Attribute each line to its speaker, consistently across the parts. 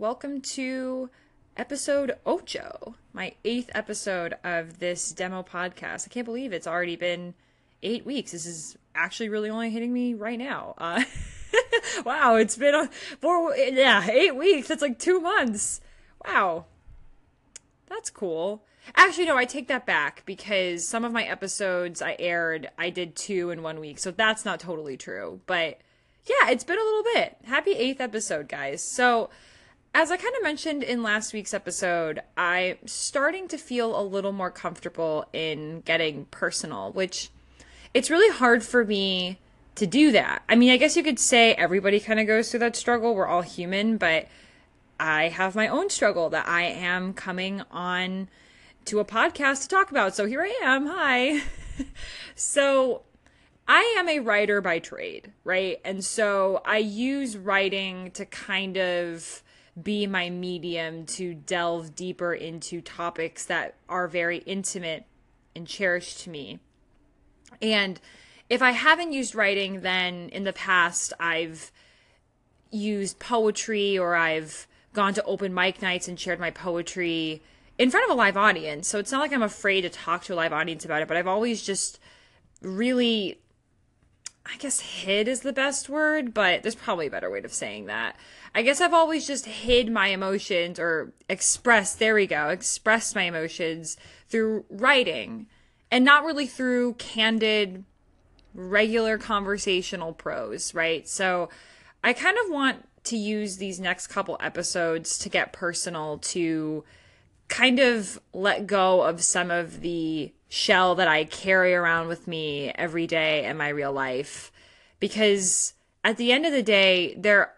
Speaker 1: Welcome to episode ocho, my eighth episode of this demo podcast. I can't believe it's already been eight weeks. This is actually really only hitting me right now. Uh, wow, it's been a, four, yeah, eight weeks. That's like two months. Wow. That's cool. Actually, no, I take that back because some of my episodes I aired, I did two in one week. So that's not totally true. But yeah, it's been a little bit. Happy eighth episode, guys. So, as I kind of mentioned in last week's episode, I'm starting to feel a little more comfortable in getting personal, which it's really hard for me to do that. I mean, I guess you could say everybody kind of goes through that struggle. We're all human, but I have my own struggle that I am coming on to a podcast to talk about. So here I am. Hi. so I am a writer by trade, right? And so I use writing to kind of be my medium to delve deeper into topics that are very intimate and cherished to me. And if I haven't used writing, then in the past I've used poetry or I've gone to open mic nights and shared my poetry in front of a live audience. So it's not like I'm afraid to talk to a live audience about it, but I've always just really I guess hid is the best word, but there's probably a better way of saying that. I guess I've always just hid my emotions or expressed, there we go, expressed my emotions through writing and not really through candid, regular conversational prose, right? So I kind of want to use these next couple episodes to get personal, to kind of let go of some of the shell that I carry around with me every day in my real life. Because at the end of the day, there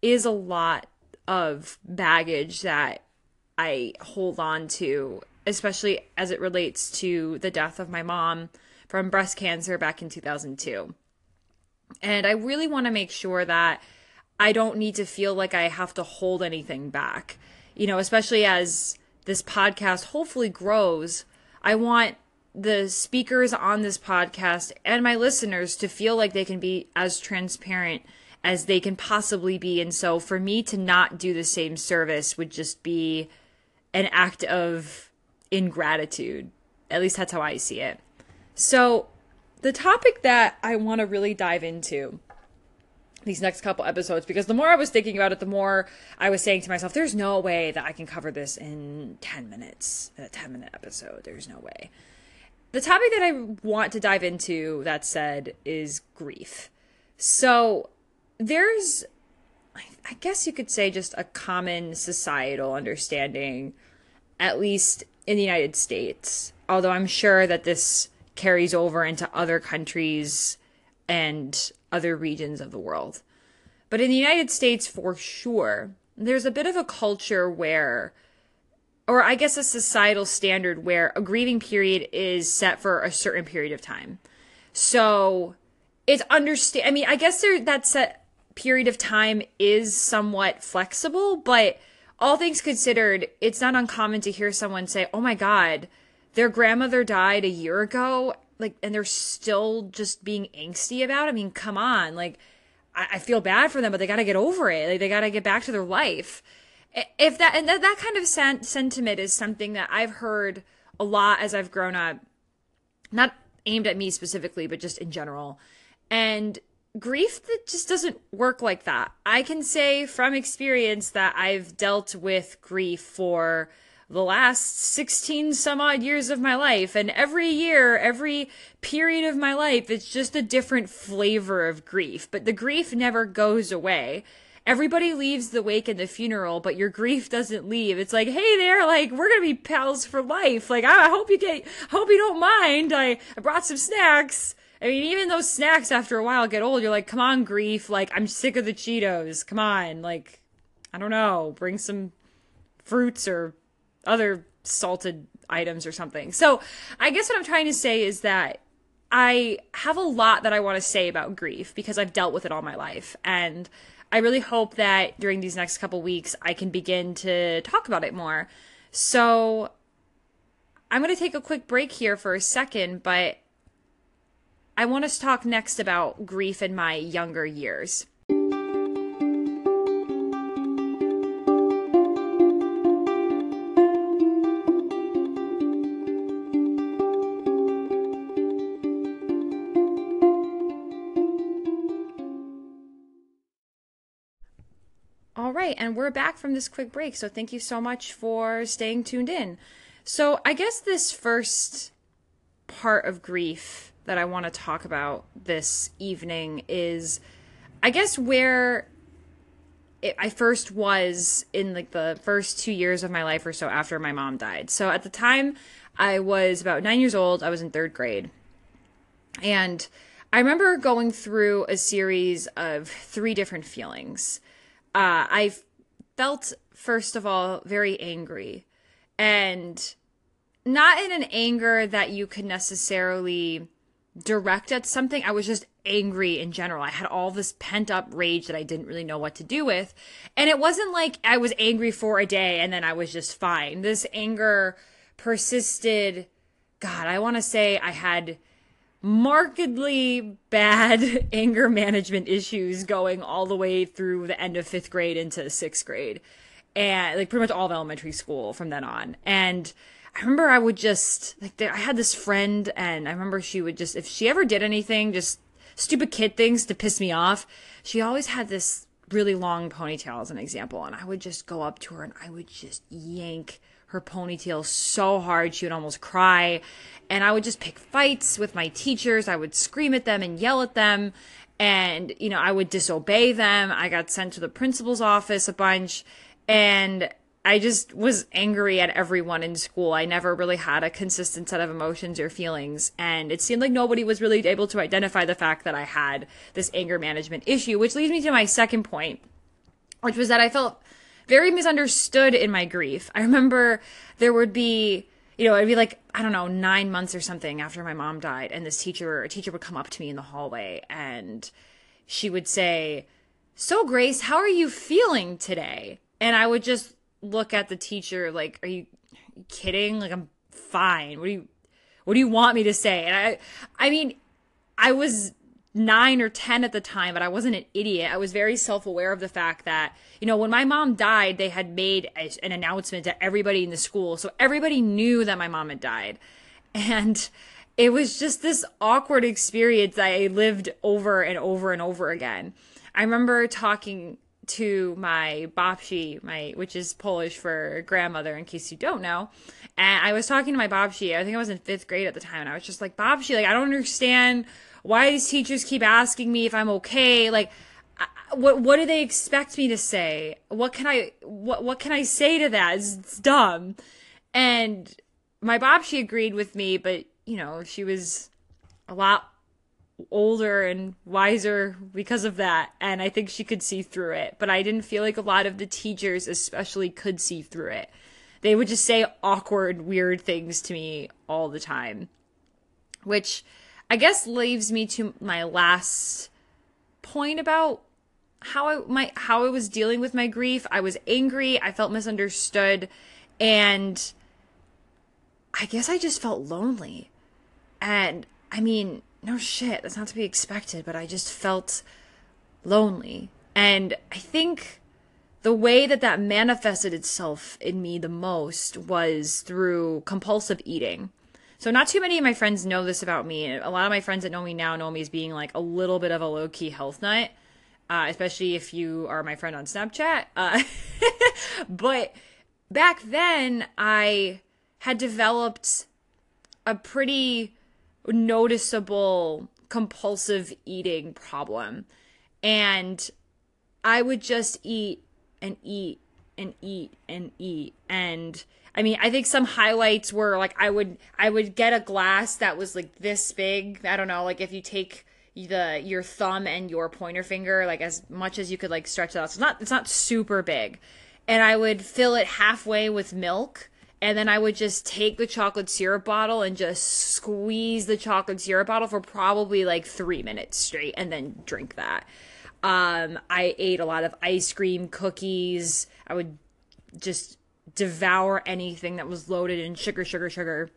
Speaker 1: is a lot of baggage that I hold on to, especially as it relates to the death of my mom from breast cancer back in 2002. And I really want to make sure that I don't need to feel like I have to hold anything back. You know, especially as this podcast hopefully grows, I want the speakers on this podcast and my listeners to feel like they can be as transparent as they can possibly be. And so for me to not do the same service would just be an act of ingratitude. At least that's how I see it. So the topic that I want to really dive into these next couple episodes because the more I was thinking about it, the more I was saying to myself, there's no way that I can cover this in 10 minutes, in a 10 minute episode. There's no way. The topic that I want to dive into, that said, is grief. So there's, I guess you could say, just a common societal understanding, at least in the United States, although I'm sure that this carries over into other countries and other regions of the world. But in the United States, for sure, there's a bit of a culture where or I guess a societal standard where a grieving period is set for a certain period of time. So it's understand. I mean, I guess there that set period of time is somewhat flexible, but all things considered, it's not uncommon to hear someone say, "Oh my god, their grandmother died a year ago," like, and they're still just being angsty about. It. I mean, come on, like, I, I feel bad for them, but they got to get over it. Like, they got to get back to their life if that and that, that kind of sen- sentiment is something that I've heard a lot as I've grown up, not aimed at me specifically, but just in general. And grief that just doesn't work like that. I can say from experience that I've dealt with grief for the last 16 some odd years of my life. And every year, every period of my life, it's just a different flavor of grief. But the grief never goes away everybody leaves the wake and the funeral, but your grief doesn't leave. It's like, hey there, like we're gonna be pals for life. Like I hope you get, hope you don't mind. I, I brought some snacks. I mean, even those snacks after a while get old. You're like, come on, grief. Like I'm sick of the Cheetos. Come on, like I don't know, bring some fruits or other salted items or something. So I guess what I'm trying to say is that I have a lot that I want to say about grief because I've dealt with it all my life. And I really hope that during these next couple weeks I can begin to talk about it more. So I'm going to take a quick break here for a second, but I want us to talk next about grief in my younger years. Right, and we're back from this quick break. So thank you so much for staying tuned in. So I guess this first part of grief that I want to talk about this evening is I guess where it, I first was in like the first 2 years of my life or so after my mom died. So at the time I was about 9 years old, I was in 3rd grade. And I remember going through a series of three different feelings uh, I felt, first of all, very angry. And not in an anger that you could necessarily direct at something. I was just angry in general. I had all this pent up rage that I didn't really know what to do with. And it wasn't like I was angry for a day and then I was just fine. This anger persisted. God, I want to say I had markedly bad anger management issues going all the way through the end of fifth grade into sixth grade. And like pretty much all of elementary school from then on. And i remember i would just like i had this friend and i remember she would just if she ever did anything just stupid kid things to piss me off she always had this really long ponytail as an example. And i would just go up to her and i would just yank her ponytail so hard she would almost cry. And I would just pick fights with my teachers. I would scream at them and yell at them. And, you know, I would disobey them. I got sent to the principal's office a bunch. And I just was angry at everyone in school. I never really had a consistent set of emotions or feelings. And it seemed like nobody was really able to identify the fact that I had this anger management issue, which leads me to my second point, which was that I felt very misunderstood in my grief. I remember there would be, you know, it'd be like, I don't know, nine months or something after my mom died, and this teacher, a teacher would come up to me in the hallway and she would say, So, Grace, how are you feeling today? And I would just look at the teacher like, Are you kidding? Like, I'm fine. What do you, what do you want me to say? And I, I mean, I was nine or 10 at the time, but I wasn't an idiot. I was very self aware of the fact that, you know, when my mom died, they had made a, an announcement to everybody in the school. So everybody knew that my mom had died. And it was just this awkward experience that I lived over and over and over again. I remember talking to my babci, my which is Polish for grandmother, in case you don't know. And I was talking to my babci. I think I was in fifth grade at the time, and I was just like, babci, like I don't understand why these teachers keep asking me if I'm okay. Like, what what do they expect me to say? What can I what what can I say to that? It's, it's dumb. And my babci agreed with me, but you know she was a lot older and wiser because of that and i think she could see through it but i didn't feel like a lot of the teachers especially could see through it they would just say awkward weird things to me all the time which I guess leaves me to my last point about how I my how I was dealing with my grief. I was angry, I felt misunderstood, and I guess I just felt lonely. And I mean, no shit, that's not to be expected, but I just felt lonely. And I think the way that that manifested itself in me the most was through compulsive eating. So not too many of my friends know this about me. A lot of my friends that know me now know me as being like a little bit of a low key health nut, uh, especially if you are my friend on Snapchat. Uh, but back then, I had developed a pretty noticeable compulsive eating problem, and I would just eat and eat and eat and eat and I mean, I think some highlights were like I would I would get a glass that was like this big. I don't know, like if you take the your thumb and your pointer finger like as much as you could like stretch it out. So it's not it's not super big. And I would fill it halfway with milk and then I would just take the chocolate syrup bottle and just squeeze the chocolate syrup bottle for probably like 3 minutes straight and then drink that. Um I ate a lot of ice cream, cookies. I would just devour anything that was loaded in sugar, sugar, sugar.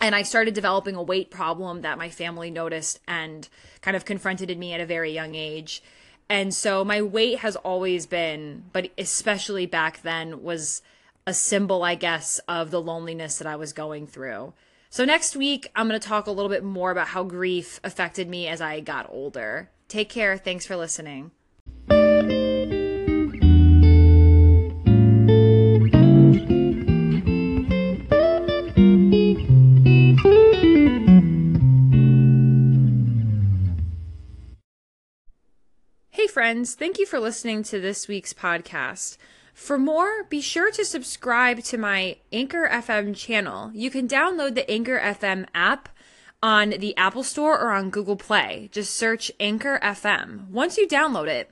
Speaker 1: And I started developing a weight problem that my family noticed and kind of confronted in me at a very young age. And so my weight has always been, but especially back then, was a symbol, I guess, of the loneliness that I was going through. So next week, I'm going to talk a little bit more about how grief affected me as I got older. Take care. Thanks for listening. Hey, friends, thank you for listening to this week's podcast. For more, be sure to subscribe to my Anchor FM channel. You can download the Anchor FM app on the Apple Store or on Google Play. Just search Anchor FM. Once you download it,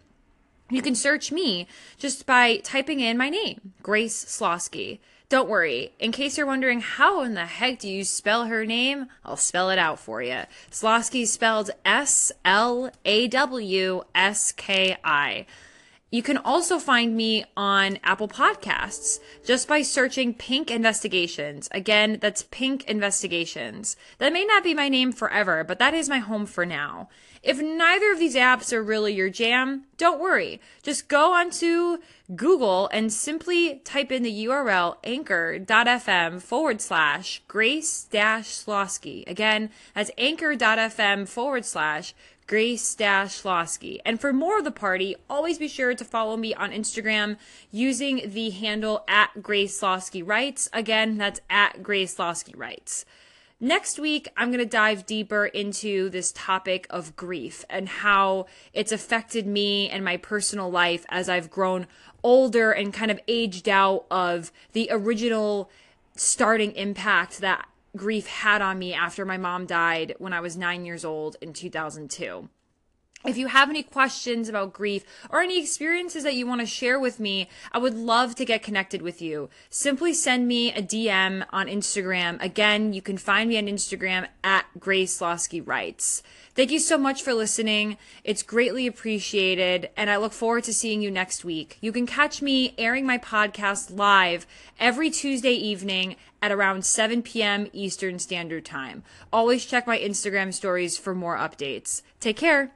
Speaker 1: you can search me just by typing in my name, Grace Slawski. Don't worry, in case you're wondering how in the heck do you spell her name, I'll spell it out for you. Slawski spelled S L A W S K I. You can also find me on Apple Podcasts just by searching Pink Investigations. Again, that's Pink Investigations. That may not be my name forever, but that is my home for now. If neither of these apps are really your jam, don't worry. Just go onto Google and simply type in the URL anchor.fm forward slash grace dash slawski. Again, that's anchor.fm forward slash Grace Dash Slawski. And for more of the party, always be sure to follow me on Instagram using the handle at Grace Slawski Writes. Again, that's at Grace Slawski Writes. Next week, I'm going to dive deeper into this topic of grief and how it's affected me and my personal life as I've grown older and kind of aged out of the original starting impact that grief had on me after my mom died when I was nine years old in 2002. If you have any questions about grief or any experiences that you want to share with me, I would love to get connected with you. Simply send me a DM on Instagram. Again, you can find me on Instagram at Grace Slawski Writes. Thank you so much for listening. It's greatly appreciated, and I look forward to seeing you next week. You can catch me airing my podcast live every Tuesday evening at around 7 p.m. Eastern Standard Time. Always check my Instagram stories for more updates. Take care.